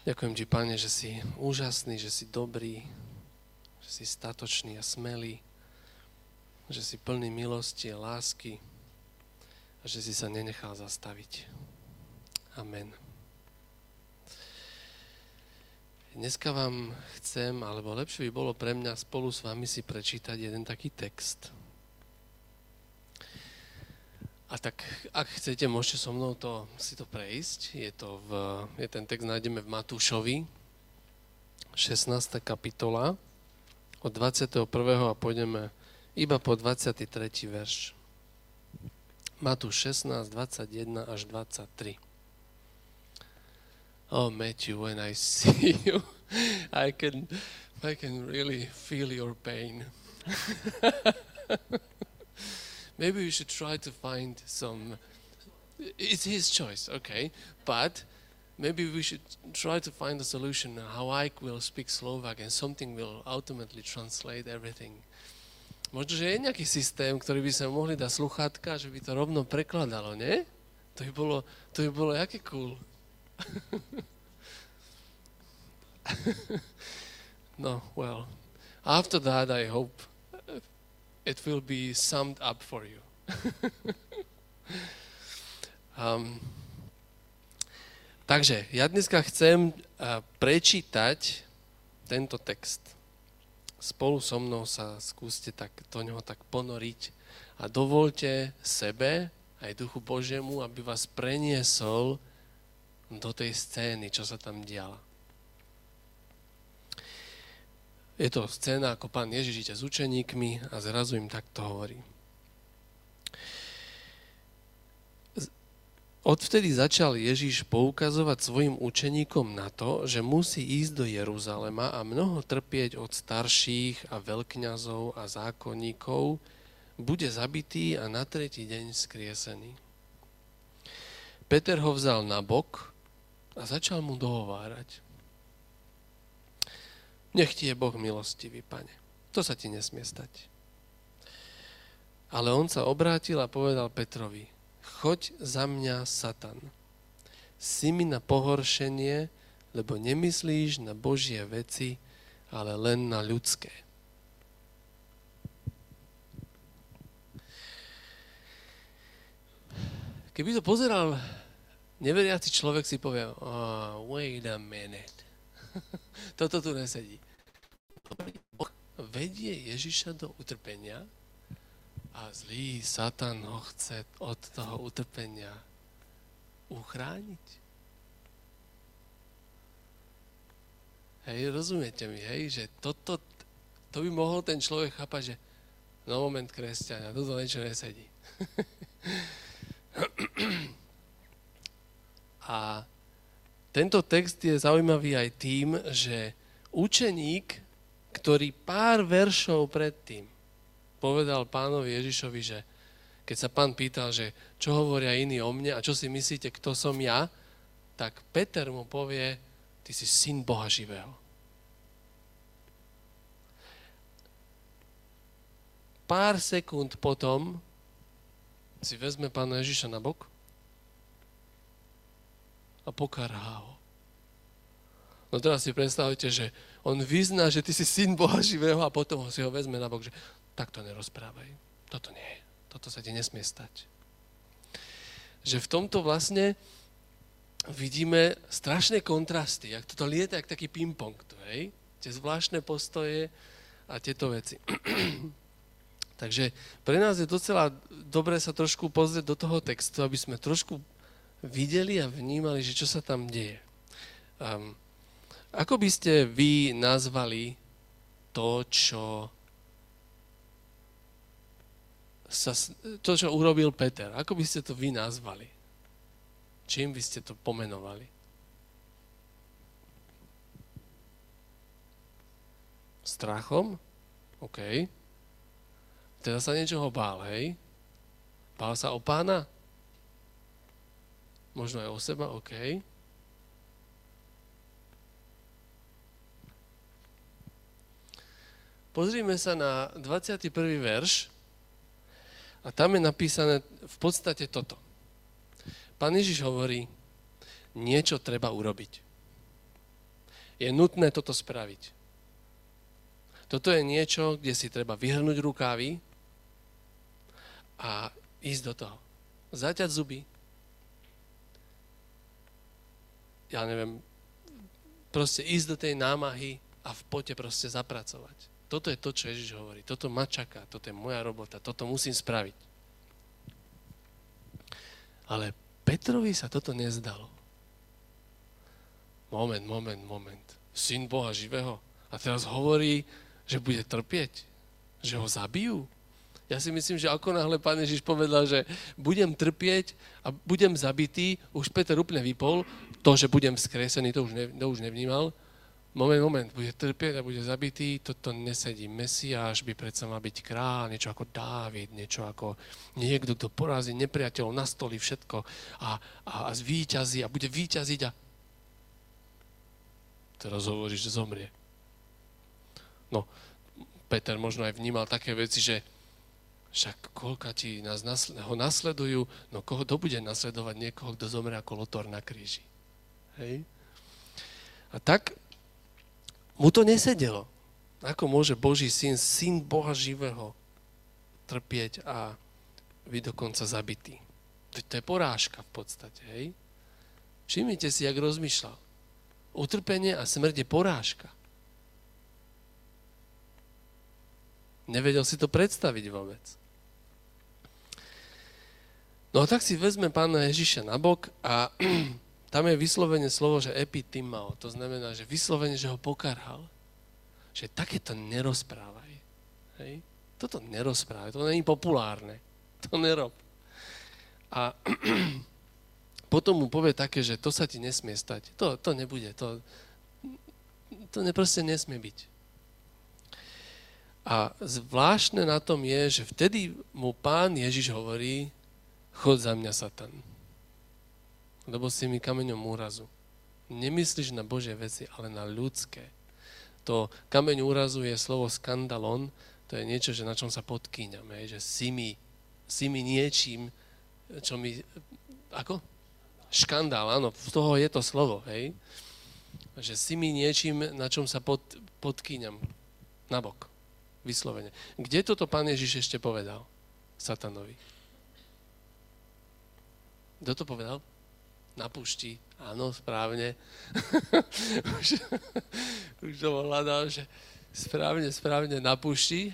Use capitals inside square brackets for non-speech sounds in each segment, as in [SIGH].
Ďakujem ti, Pane, že si úžasný, že si dobrý, že si statočný a smelý, že si plný milosti a lásky a že si sa nenechal zastaviť. Amen. Dneska vám chcem, alebo lepšie by bolo pre mňa spolu s vami si prečítať jeden taký text. A tak, ak chcete, môžete so mnou to, si to prejsť. Je, to v, je ten text nájdeme v Matúšovi, 16. kapitola, od 21. a pôjdeme iba po 23. verš. Matúš 16, 21 až 23. Oh, Matthew, when I see you, I can, I can really feel your pain. [LAUGHS] Maybe we should try to find some. It's his choice, okay, but maybe we should try to find a solution how I will speak Slovak and something will ultimately translate everything. Možno, že je nejaký systém, ktorý by sa mohli dať sluchátka, že by to rovno prekladalo, nie? To by bolo, to by bolo jaké cool. [LAUGHS] no, well, after that I hope it will be summed up for you. [LAUGHS] um, takže ja dneska chcem uh, prečítať tento text spolu so mnou sa skúste tak do neho tak ponoriť a dovolte sebe, aj Duchu Božiemu, aby vás preniesol do tej scény, čo sa tam diala. Je to scéna, ako pán Ježiš ide s učeníkmi a zrazu im takto hovorí. Odvtedy začal Ježiš poukazovať svojim učeníkom na to, že musí ísť do Jeruzalema a mnoho trpieť od starších a veľkňazov a zákonníkov, bude zabitý a na tretí deň skriesený. Peter ho vzal na bok a začal mu dohovárať. Nech ti je Boh milostivý, pane. To sa ti nesmie stať. Ale on sa obrátil a povedal Petrovi, choď za mňa, Satan. Si mi na pohoršenie, lebo nemyslíš na Božie veci, ale len na ľudské. Keby to pozeral neveriaci človek, si povie, oh, wait a minute. Toto tu nesedí. Boh vedie Ježiša do utrpenia, a zlý Satan ho chce od toho utrpenia uchrániť. Hej, rozumiete mi, hej, že toto, to by mohol ten človek chápať, že no moment kresťania, toto niečo nesedí. [CLEARS THROAT] a tento text je zaujímavý aj tým, že učeník, ktorý pár veršov predtým povedal pánovi Ježišovi, že keď sa pán pýtal, že čo hovoria iní o mne a čo si myslíte, kto som ja, tak Peter mu povie, ty si syn Boha živého. Pár sekúnd potom si vezme pána Ježiša na bok a pokarhá ho. No teraz si predstavte, že on vyzná, že ty si syn Boha živého a potom si ho vezme na bok, že tak to nerozprávaj. Toto nie. Toto sa ti nesmie stať. Že v tomto vlastne vidíme strašné kontrasty, jak toto lieta, jak taký ping-pong, hej? Tie zvláštne postoje a tieto veci. [CLEARS THROAT] Takže pre nás je docela dobré sa trošku pozrieť do toho textu, aby sme trošku videli a vnímali, že čo sa tam deje. Um, ako by ste vy nazvali to, čo sa, to, čo urobil Peter, ako by ste to vy nazvali? Čím by ste to pomenovali? Strachom? OK. Teda sa niečoho bál, hej? Bál sa o pána? Možno aj o seba, OK. Pozrime sa na 21. verš. A tam je napísané v podstate toto. Pán Ježiš hovorí, niečo treba urobiť. je nutné toto spraviť. Toto je niečo, kde si treba vyhrnúť rukávy a ísť do toho. Zaťať zuby. Ja neviem, proste ísť do tej námahy a v pote proste zapracovať. Toto je to, čo Ježiš hovorí. Toto ma čaká, toto je moja robota, toto musím spraviť. Ale Petrovi sa toto nezdalo. Moment, moment, moment. Syn Boha živého. A teraz hovorí, že bude trpieť. Že ho zabijú. Ja si myslím, že ako náhle pán Ježiš povedal, že budem trpieť a budem zabitý, už Peter úplne vypol, to, že budem skresený, to už, ne, to už nevnímal. Moment, moment, bude trpieť a bude zabitý, toto nesedí. Mesiáš by predsa mal byť král, niečo ako Dávid, niečo ako niekto, kto porazí nepriateľov, nastolí všetko a, a, a zvýťazí a bude výťaziť a teraz hovorí, že zomrie. No, Peter možno aj vnímal také veci, že však koľka ti nás ho nasledujú, no koho to bude nasledovať niekoho, kto zomre ako lotor na kríži. Hej? A tak mu to nesedelo. Ako môže Boží syn, syn Boha živého, trpieť a byť dokonca zabitý. To je porážka v podstate, hej? Všimnite si, jak rozmýšľal. Utrpenie a smrť je porážka. Nevedel si to predstaviť vôbec. No a tak si vezme pána Ježiša na bok a [CLEARS THROAT] tam je vyslovene slovo, že epitimao. To znamená, že vyslovene, že ho pokarhal. Že takéto nerozprávaj. Hej? Toto nerozprávaj, to není populárne. [LAUGHS] To nerob. A [CLEARS THROAT] potom mu povie také, že to sa ti nesmie stať. To, to nebude. To, to proste nesmie byť. A zvláštne na tom je, že vtedy mu pán Ježiš hovorí, chod za mňa, Satan. Lebo si mi kameňom úrazu. Nemyslíš na Božie veci, ale na ľudské. To kameň úrazu je slovo skandalon, to je niečo, že na čom sa podkýňame, že si mi, si mi niečím, čo mi, ako? Škandál, áno, v toho je to slovo, hej? Že si mi niečím, na čom sa pod, podkýňam, nabok, vyslovene. Kde toto pán Ježiš ešte povedal? Satanovi. Kto to povedal? Na púšti. Áno, správne. [LAUGHS] už, už to hľadal, že správne, správne na púšti.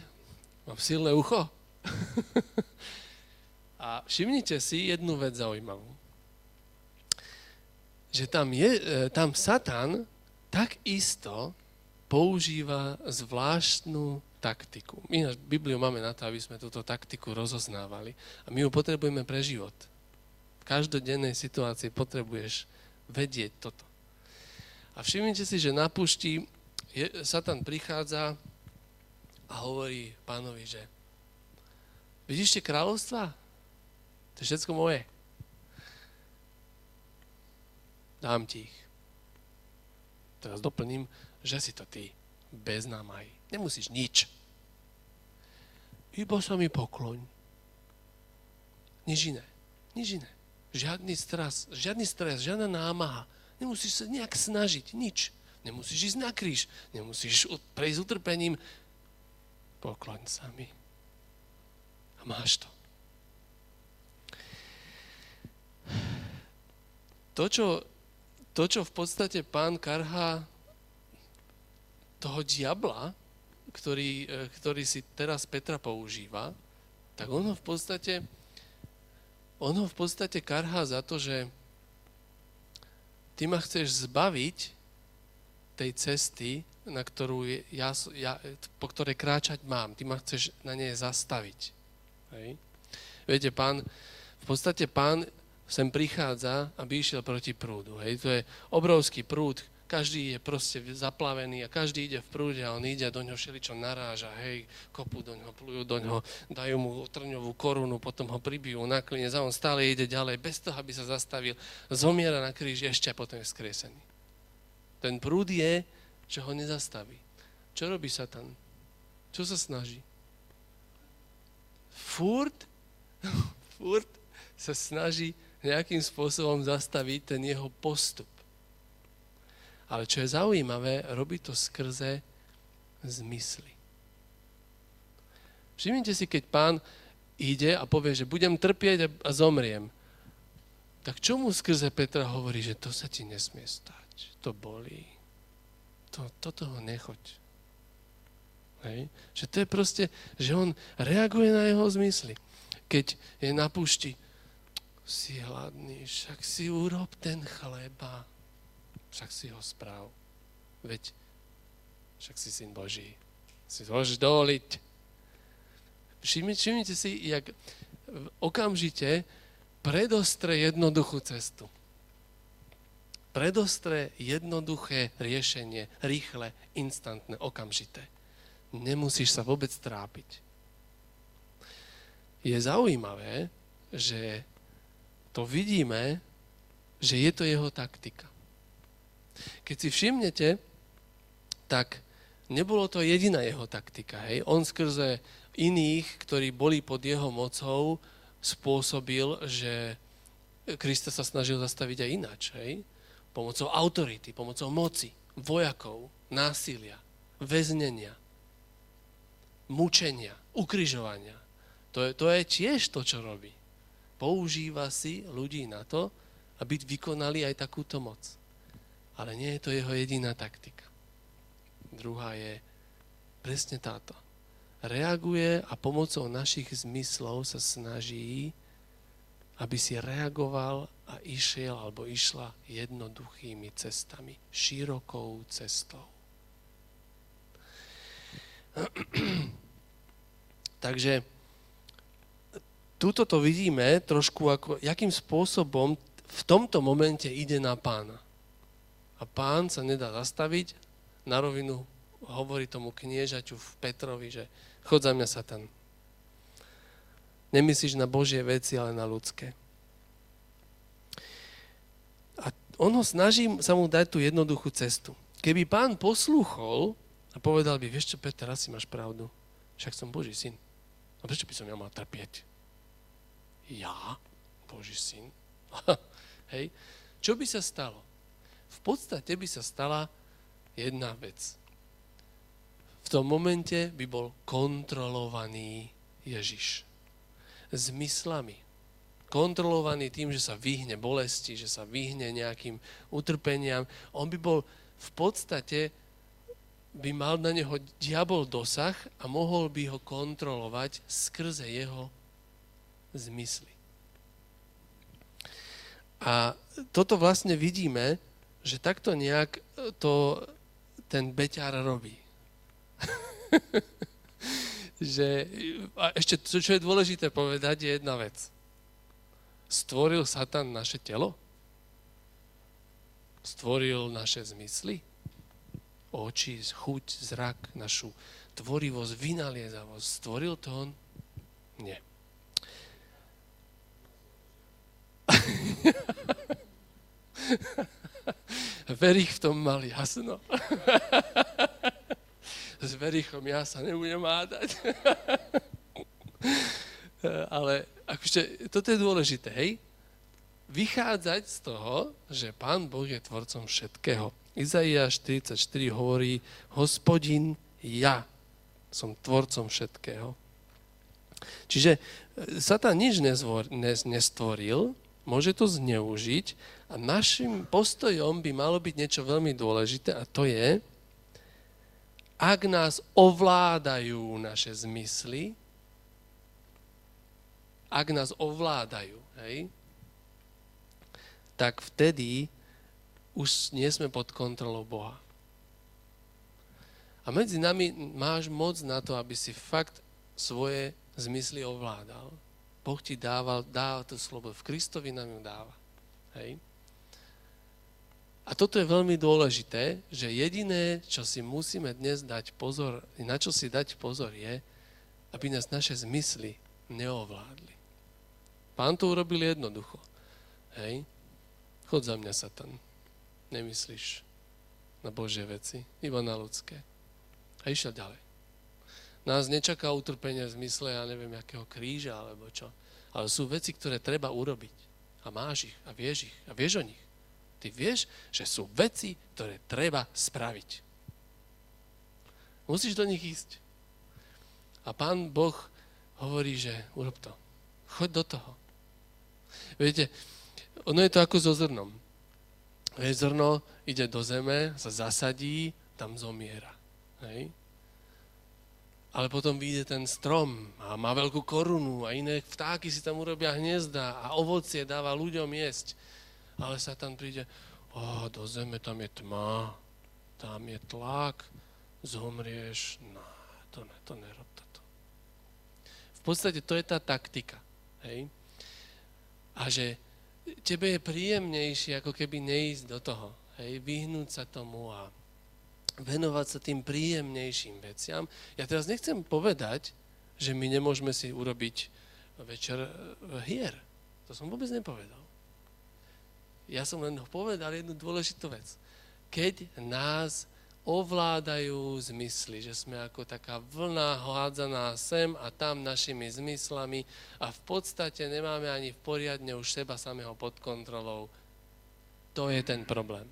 Mám silné ucho. [LAUGHS] A všimnite si jednu vec zaujímavú. Že tam, je, e, tam Satan takisto používa zvláštnu taktiku. My Bibliu máme na to, aby sme túto taktiku rozoznávali. A my ju potrebujeme pre život každodennej situácii potrebuješ vedieť toto. A všimnite si, že na pušti je, Satan prichádza a hovorí pánovi, že vidíš tie kráľovstva? To je všetko moje. Dám ti ich. Teraz doplním, že si to ty bez námahy. Nemusíš nič. Iba sa mi pokloň. Nič iné. Nič iné. Žiadny stres, žiadny stres, žiadna námaha. Nemusíš sa nejak snažiť, nič. Nemusíš ísť na kríž, nemusíš prejsť utrpením. Pokloň sa mi. A máš to. To, čo, to, čo v podstate pán karha toho diabla, ktorý, e, ktorý si teraz Petra používa, tak ono v podstate on ho v podstate karhá za to, že ty ma chceš zbaviť tej cesty, na ktorú ja, ja, po ktorej kráčať mám. Ty ma chceš na nej zastaviť. Hej. Viete, pán, v podstate pán sem prichádza, aby išiel proti prúdu. Hej. To je obrovský prúd, každý je proste zaplavený a každý ide v prúde a on ide a do ňoho všeličo naráža, hej, kopu do ňoho, plujú do ňoho, dajú mu trňovú korunu, potom ho pribijú na klinec a on stále ide ďalej, bez toho, aby sa zastavil, zomiera na kríži ešte a potom je skresený. Ten prúd je, že ho nezastaví. Čo robí Satan? Čo sa snaží? Furt, [LAUGHS] furt sa snaží nejakým spôsobom zastaviť ten jeho postup Ale čo je zaujímavé, robí to skrze zmysly. Všimnite si, keď pán ide a povie, že budem trpieť a zomriem, tak čo skrze Petra hovorí, že to sa ti nesmie stať, to bolí, to, to toho nechoď. Hej? Že to je proste, že on reaguje na jeho zmysly. Keď je na púšti, si hladný, však si urob ten chleba, však si ho správ. Veď, však si syn Boží, si môžeš dovoliť. Všimnite si, jak okamžite predostre jednoduchú cestu. Predostre jednoduché riešenie, rýchle, instantné, okamžité. Nemusíš sa vôbec trápiť. Je zaujímavé, že to vidíme, že je to jeho taktika. Keď si všimnete, tak nebolo to jediná jeho taktika. Hej? On skrze iných, ktorí boli pod jeho mocou, spôsobil, že Krista sa snažil zastaviť aj ináč. Hej? Pomocou autority, pomocou moci, vojakov, násilia, väznenia, mučenia, ukrižovania. To je, to je tiež to, čo robí používa si ľudí na to, aby vykonali aj takúto moc. Ale nie je to jeho jediná taktika. Druhá je presne táto. Reaguje a pomocou našich zmyslov sa snaží, aby si reagoval a išiel alebo išla jednoduchými cestami, širokou cestou. [CLEARS THROAT] Takže túto to vidíme trošku ako, jakým spôsobom v tomto momente ide na pána. A pán sa nedá zastaviť, na rovinu hovorí tomu kniežaťu v Petrovi, že chod za mňa, Satan. Nemyslíš na Božie veci, ale na ľudské. A on ho snaží sa mu dať tú jednoduchú cestu. Keby pán poslúchol a povedal by, vieš čo, Peter, asi máš pravdu, však som Boží syn. A prečo by som ja mal trpieť? ja, Boží syn, [LAUGHS] hej, čo by sa stalo? V podstate by sa stala jedna vec. V tom momente by bol kontrolovaný Ježiš. Zmyslami. Kontrolovaný tým, že sa vyhne bolesti, že sa vyhne nejakým utrpeniam. On by bol v podstate by mal na neho diabol dosah a mohol by ho kontrolovať skrze jeho zmysly. A toto vlastne vidíme, že takto nejak to ten beťar robí. [LAUGHS] že, a ešte, čo je dôležité povedať, je jedna vec. Stvoril Satan naše telo? Stvoril naše zmysly? Oči, chuť, zrak, našu tvorivosť, vynaliezavosť. Stvoril to on? Nie. [LAUGHS] [LAUGHS] Verich v tom mal jasno. [LAUGHS] S Verichom ja sa nebudem hádať. [LAUGHS] Ale akože, toto je dôležité, hej? Vychádzať z toho, že Pán Boh je tvorcom všetkého. Izaiáš 44 hovorí, hospodin, ja som tvorcom všetkého. Čiže e, Satan nič nestvoril, môže to zneužiť a našim postojom by malo byť niečo veľmi dôležité a to je, ak nás ovládajú naše zmysly, ak nás ovládajú, hej, tak vtedy už nie sme pod kontrolou Boha. A medzi nami máš moc na to, aby si fakt svoje zmysly ovládal. Boh ti dával, dáva tú slobodu. V Kristovi nám ju dáva. Hej? A toto je veľmi dôležité, že jediné, čo si musíme dnes dať pozor, na čo si dať pozor je, aby nás naše zmysly neovládli. Pán to urobil jednoducho. Hej? Chod za mňa, Satan. Nemyslíš na Božie veci, iba na ľudské. A išiel ďalej. Nás nečaká utrpenie v zmysle, ja neviem, akého kríža alebo čo. Ale sú veci, ktoré treba urobiť. A máš ich a vieš ich a vieš o nich. Ty vieš, že sú veci, ktoré treba spraviť. Musíš do nich ísť. A pán Boh hovorí, že urob to. Choď do toho. Viete, ono je to ako so zrnom. Vieš, zrno ide do zeme, sa zasadí, tam zomiera. Hej? Ale potom vyjde ten strom a má veľkú korunu a iné vtáky si tam urobia hniezda a ovocie dáva ľuďom jesť. Ale sa tam príde, o, do zeme tam je tma, tam je tlak, zomrieš, no, to, ne, to nerob toto. V podstate to je tá taktika. Hej? A že tebe je príjemnejšie, ako keby neísť do toho. Hej? Vyhnúť sa tomu a venovať sa tým príjemnejším veciam. Ja teraz nechcem povedať, že my nemôžeme si urobiť večer eh, hier. To som vôbec nepovedal. Ja som len povedal jednu dôležitú vec. Keď nás ovládajú zmysly, že sme ako taká vlna hádzaná sem a tam našimi zmyslami a v podstate nemáme ani v poriadne už seba samého pod kontrolou. To je ten problém.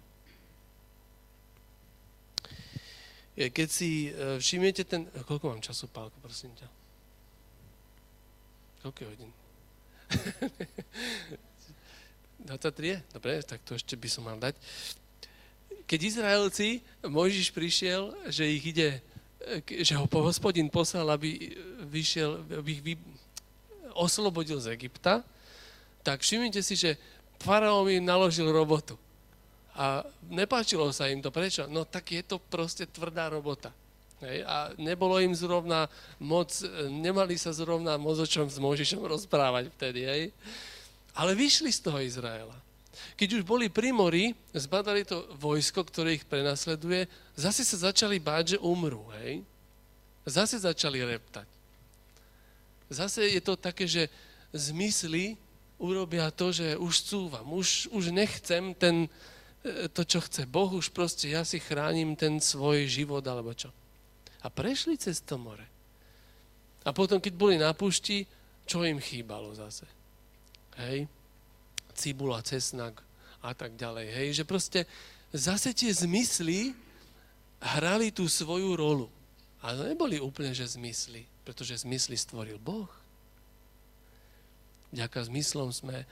Keď si e, všimnete ten... Koľko mám času, Pálko, prosím ťa? Koľko je hodín? [LAUGHS] 23? Dobre, tak to ešte by som mal dať keď Izraelci, Mojžiš prišiel, že ich ide, že ho hospodin poslal, aby, vyšiel, aby ich vy, oslobodil z Egypta, tak všimnite si, že faraón im naložil robotu. A nepáčilo sa im to. Prečo? No tak je to proste tvrdá robota. Hej? A nebolo im zrovna moc, nemali sa zrovna moc o čom s Možišom rozprávať vtedy. Hej? Ale vyšli z toho Izraela. Keď už boli pri mori, zbadali to vojsko, ktoré ich prenasleduje, zase sa začali báť, že umrú, hej? Zase začali reptať. Zase je to také, že zmysly urobia to, že už cúvam, už, už nechcem ten, to, čo chce Boh, už proste ja si chránim ten svoj život, alebo čo. A prešli cez to more. A potom, keď boli na púšti, čo im chýbalo zase? Hej? cibula, cesnak a tak ďalej. Hej, že proste zase tie zmysly hrali tú svoju rolu. Ale neboli úplne, že zmysly, pretože zmysly stvoril Boh. Ďaká zmyslom sme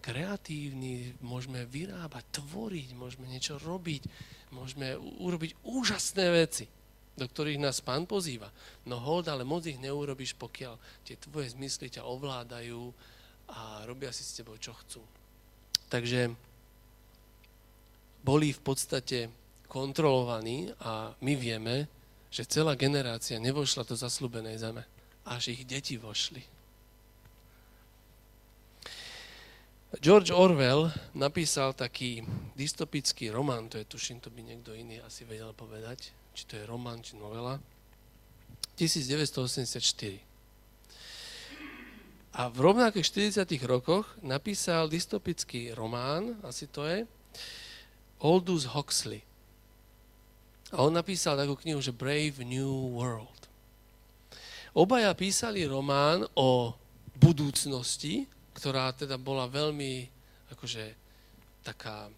kreatívni, môžeme vyrábať, tvoriť, môžeme niečo robiť, môžeme urobiť úžasné veci, do ktorých nás Pán pozýva. No hold, ale moc ich neurobiš, pokiaľ tie tvoje zmysly ťa ovládajú a robia si s tebou, čo chcú. Takže boli v podstate kontrolovaní a my vieme, že celá generácia nevošla do zaslúbenej zeme, až ich deti vošli. George Orwell napísal taký dystopický román, to je tuším, to by niekto iný asi vedel povedať, či to je román, či novela, 1984. A v rovnakých 40 rokoch napísal dystopický román, asi to je, Aldous Huxley. A on napísal takú knihu, že Brave New World. Obaja písali román o budúcnosti, ktorá teda bola veľmi akože taká,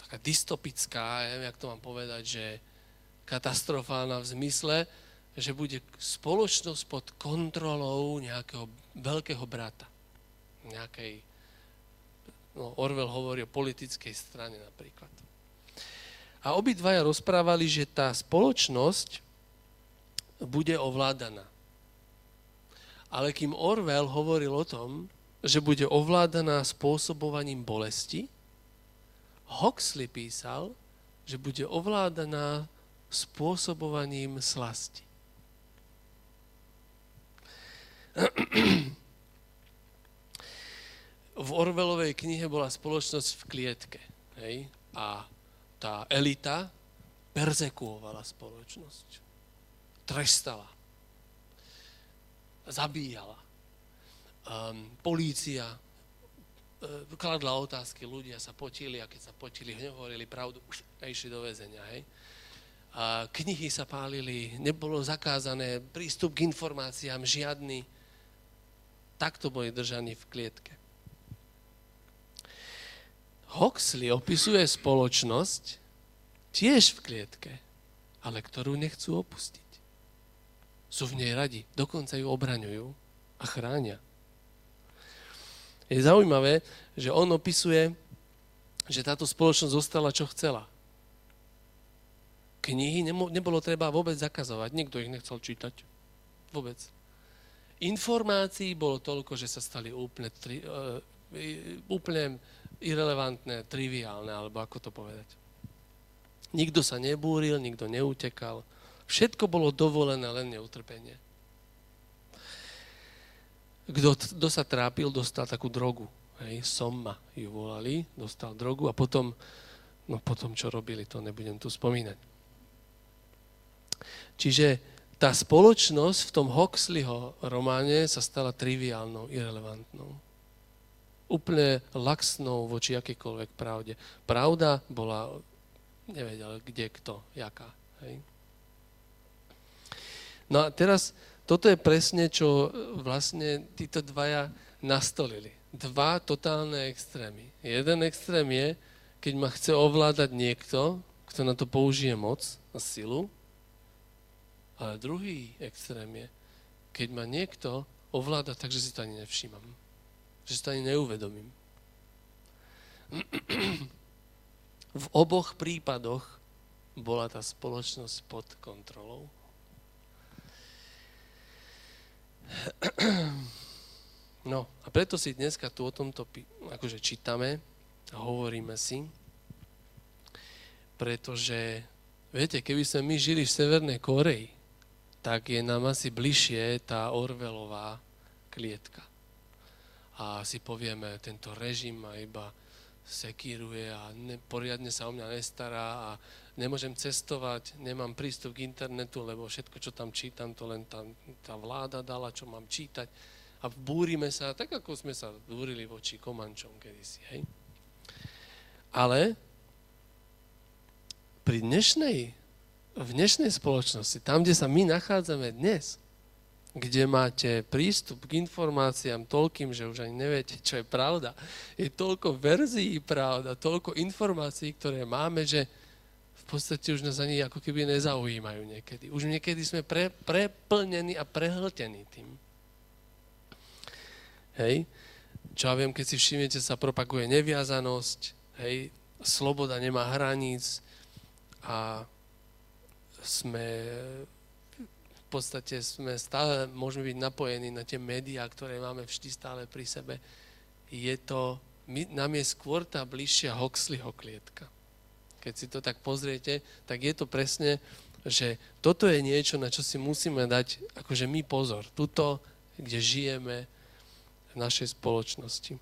taká dystopická, ja neviem, jak to mám povedať, že katastrofálna v zmysle, že bude spoločnosť pod kontrolou nejakého veľkého brata. Nejakej, no Orwell hovorí o politickej strane napríklad. A obidvaja rozprávali, že tá spoločnosť bude ovládaná. Ale kým Orwell hovoril o tom, že bude ovládaná spôsobovaním bolesti, Huxley písal, že bude ovládaná spôsobovaním slasti. v Orvelovej knihe bola spoločnosť v klietke. Hej? A tá elita persekuovala spoločnosť. Trestala. Zabíjala. Um, polícia uh, kladla otázky, ľudia sa potili a keď sa potili, nehovorili pravdu, už išli do väzenia. Hej? A knihy sa pálili, nebolo zakázané prístup k informáciám žiadny takto boli držaní v klietke. Huxley opisuje spoločnosť tiež v klietke, ale ktorú nechcú opustiť. Sú v nej radi, dokonca ju obraňujú a chránia. Je zaujímavé, že on opisuje, že táto spoločnosť zostala, čo chcela. Knihy nebolo treba vôbec zakazovať, nikto ich nechcel čítať. Vôbec. Informácií bolo toľko, že sa stali úplne, tri, uh, úplne irrelevantné, triviálne, alebo ako to povedať. Nikto sa nebúril, nikto neutekal. Všetko bolo dovolené, len neutrpenie. Kto, sa trápil, dostal takú drogu. Hej, Somma ju volali, dostal drogu a potom, no potom čo robili, to nebudem tu spomínať. Čiže tá spoločnosť v tom Huxleyho románe sa stala triviálnou, irrelevantnou úplne laxnou voči akýkoľvek pravde. Pravda bola, nevedel kde, kto, jaká. Hej? No a teraz, toto je presne, čo vlastne títo dvaja nastolili. Dva totálne extrémy. Jeden extrém je, keď ma chce ovládať niekto, kto na to použije moc a silu, ale druhý extrém je, keď ma niekto ovláda tak, že si to ani nevšímam že si to ani neuvedomím. V oboch prípadoch bola tá spoločnosť pod kontrolou. No a preto si dneska tu o tomto akože čítame a hovoríme si, pretože, viete, keby sme my žili v Severnej Koreji, tak je nám asi bližšie tá Orvelová klietka. A si povieme, tento režim ma iba sekíruje a ne, poriadne sa o mňa nestará a nemôžem cestovať, nemám prístup k internetu, lebo všetko, čo tam čítam, to len tá, tá vláda dala, čo mám čítať. A búrime sa, tak ako sme sa búrili voči Komančom kedysi, hej. Ale pri dnešnej, v dnešnej spoločnosti, tam, kde sa my nachádzame dnes, kde máte prístup k informáciám toľkým, že už ani neviete, čo je pravda. Je toľko verzií pravda, toľko informácií, ktoré máme, že podstate už nás ani ako keby nezaujímajú niekedy. Už niekedy sme pre, preplnení a prehltení tým. Hej? Čo ja viem, keď si všimnete, sa propaguje neviazanosť, hej? sloboda nemá hraníc a sme podstate sme stále, môžeme byť napojení na tie médiá, ktoré máme vždy stále pri sebe. Je to, my, nám je skôr tá bližšia Huxleyho klietka. Keď si to tak pozriete, tak je to presne, že toto je niečo, na čo si musíme dať akože my pozor. Tuto, kde žijeme v našej spoločnosti.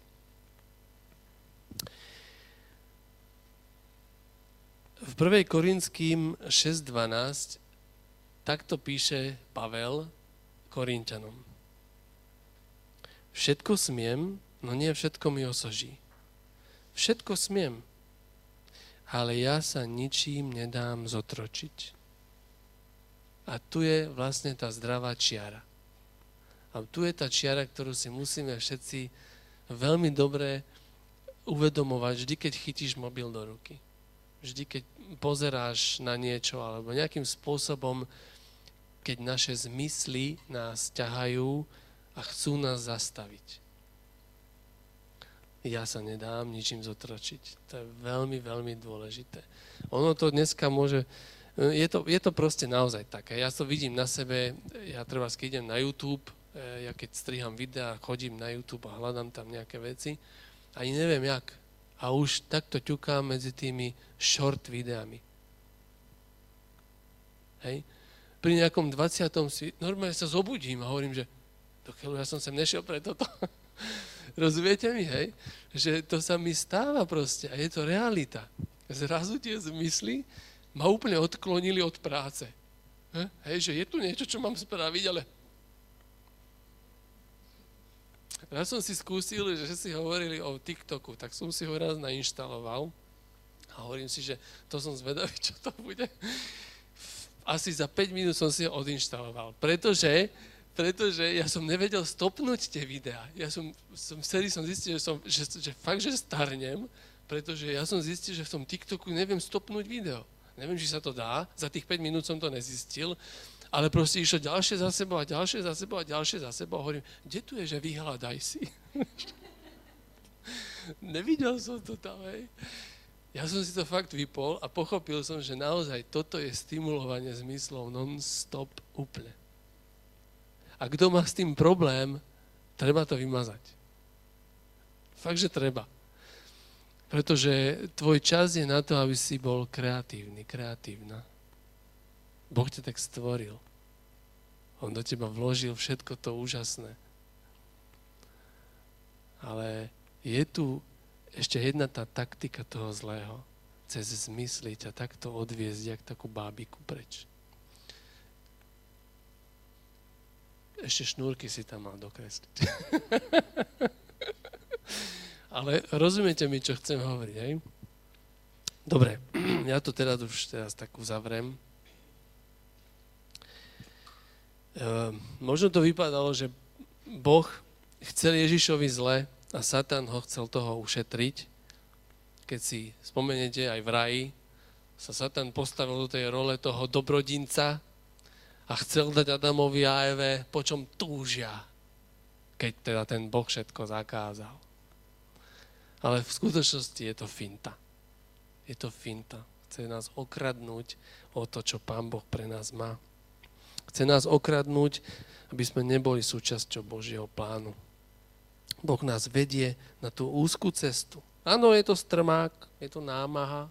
V 1. Korinským 6.12 Takto píše Pavel Korinčanom. Všetko smiem, no nie všetko mi osoží. Všetko smiem, ale ja sa ničím nedám zotročiť. A tu je vlastne tá zdravá čiara. A tu je tá čiara, ktorú si musíme všetci veľmi dobre uvedomovať, vždy, keď chytíš mobil do ruky. Vždy, keď pozeráš na niečo alebo nejakým spôsobom keď naše zmysly nás ťahajú a chcú nás zastaviť. Ja sa nedám ničím zotročiť. To je veľmi, veľmi dôležité. Ono to dneska môže... Je to, je to proste naozaj také. Ja to vidím na sebe, ja treba, keď idem na YouTube, eh, ja keď striham videa, chodím na YouTube a hľadám tam nejaké veci, ani neviem jak. A už takto ťukám medzi tými short videami. Hej? pri nejakom 20. si normálne sa zobudím a hovorím, že do keľu, ja som sem nešiel pre toto. [LAUGHS] Rozumiete mi, hej? Že to sa mi stáva proste a je to realita. Zrazu tie zmysly ma úplne odklonili od práce. Hej, že je tu niečo, čo mám spraviť, ale Raz som si skúsil, že si hovorili o TikToku, tak som si ho raz nainštaloval a hovorím si, že to som zvedavý, [LAUGHS] čo to bude asi za 5 minút som si ho odinštaloval, pretože, pretože ja som nevedel stopnúť tie videá. Ja som, som celý som zistil, že, som, že, že fakt, že starnem, pretože ja som zistil, že v tom TikToku neviem stopnúť video. Neviem, či sa to dá, za tých 5 minút som to nezistil, ale proste išlo ďalšie za sebou a ďalšie za sebou a ďalšie za sebou a hovorím, kde tu je, že vyhľadaj si? [LAUGHS] Nevidel som to tam, hej. Ja som si to fakt vypol a pochopil som, že naozaj toto je stimulovanie zmyslov non-stop úplne. A kto má s tým problém, treba to vymazať. Fakt, že treba. Pretože tvoj čas je na to, aby si bol kreatívny, kreatívna. Boh ťa tak stvoril. On do teba vložil všetko to úžasné. Ale je tu ešte jedna tá taktika toho zlého, cez zmysly ťa takto odviezť, jak takú bábiku preč. Ešte šnúrky si tam mal dokresliť. [LAUGHS] Ale rozumiete mi, čo chcem hovoriť, hej? Dobre, [CLEARS THROAT] ja to teda už teraz tak uzavrem. Ehm, možno to vypadalo, že Boh chcel Ježišovi zle, a Satan ho chcel toho ušetriť. Keď si spomeniete aj v raji, sa Satan postavil do tej role toho dobrodinca a chcel dať Adamovi a Eve, po čom túžia, keď teda ten Boh všetko zakázal. Ale v skutočnosti je to finta. Je to finta. Chce nás okradnúť o to, čo Pán Boh pre nás má. Chce nás okradnúť, aby sme neboli súčasťou Božieho plánu. Boh nás vedie na tú úzkú cestu. Áno, je to strmák, je to námaha,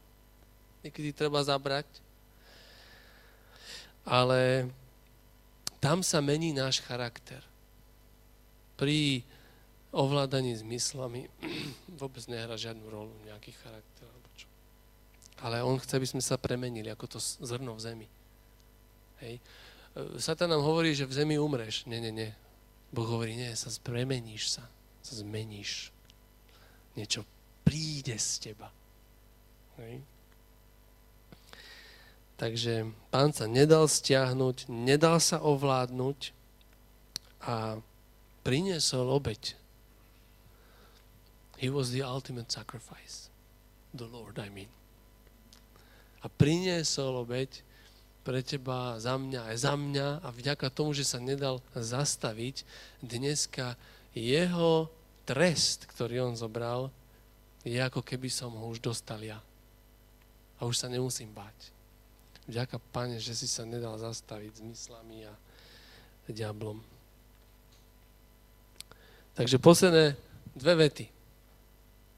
niekedy treba zabrať, ale tam sa mení náš charakter. Pri ovládaní zmyslami [CLEARS THROAT] vôbec nehrá žiadnu rolu nejaký charakter. Alebo čo. Ale on chce, aby sme sa premenili, ako to zrno v zemi. Hej. Satan nám hovorí, že v zemi umreš. Nie, nie, nie. Boh hovorí, nie, sa premeníš sa sa zmeníš. Niečo príde z teba. Hej. Takže pán sa nedal stiahnuť, nedal sa ovládnuť a priniesol obeď. He was the ultimate sacrifice. The Lord, I mean. A priniesol obeď pre teba, za mňa, aj za mňa a vďaka tomu, že sa nedal zastaviť, dneska jeho trest, ktorý on zobral, je ako keby som ho už dostal ja. A už sa nemusím báť. Vďaka, Pane, že si sa nedal zastaviť s myslami a diablom. Takže posledné dve vety.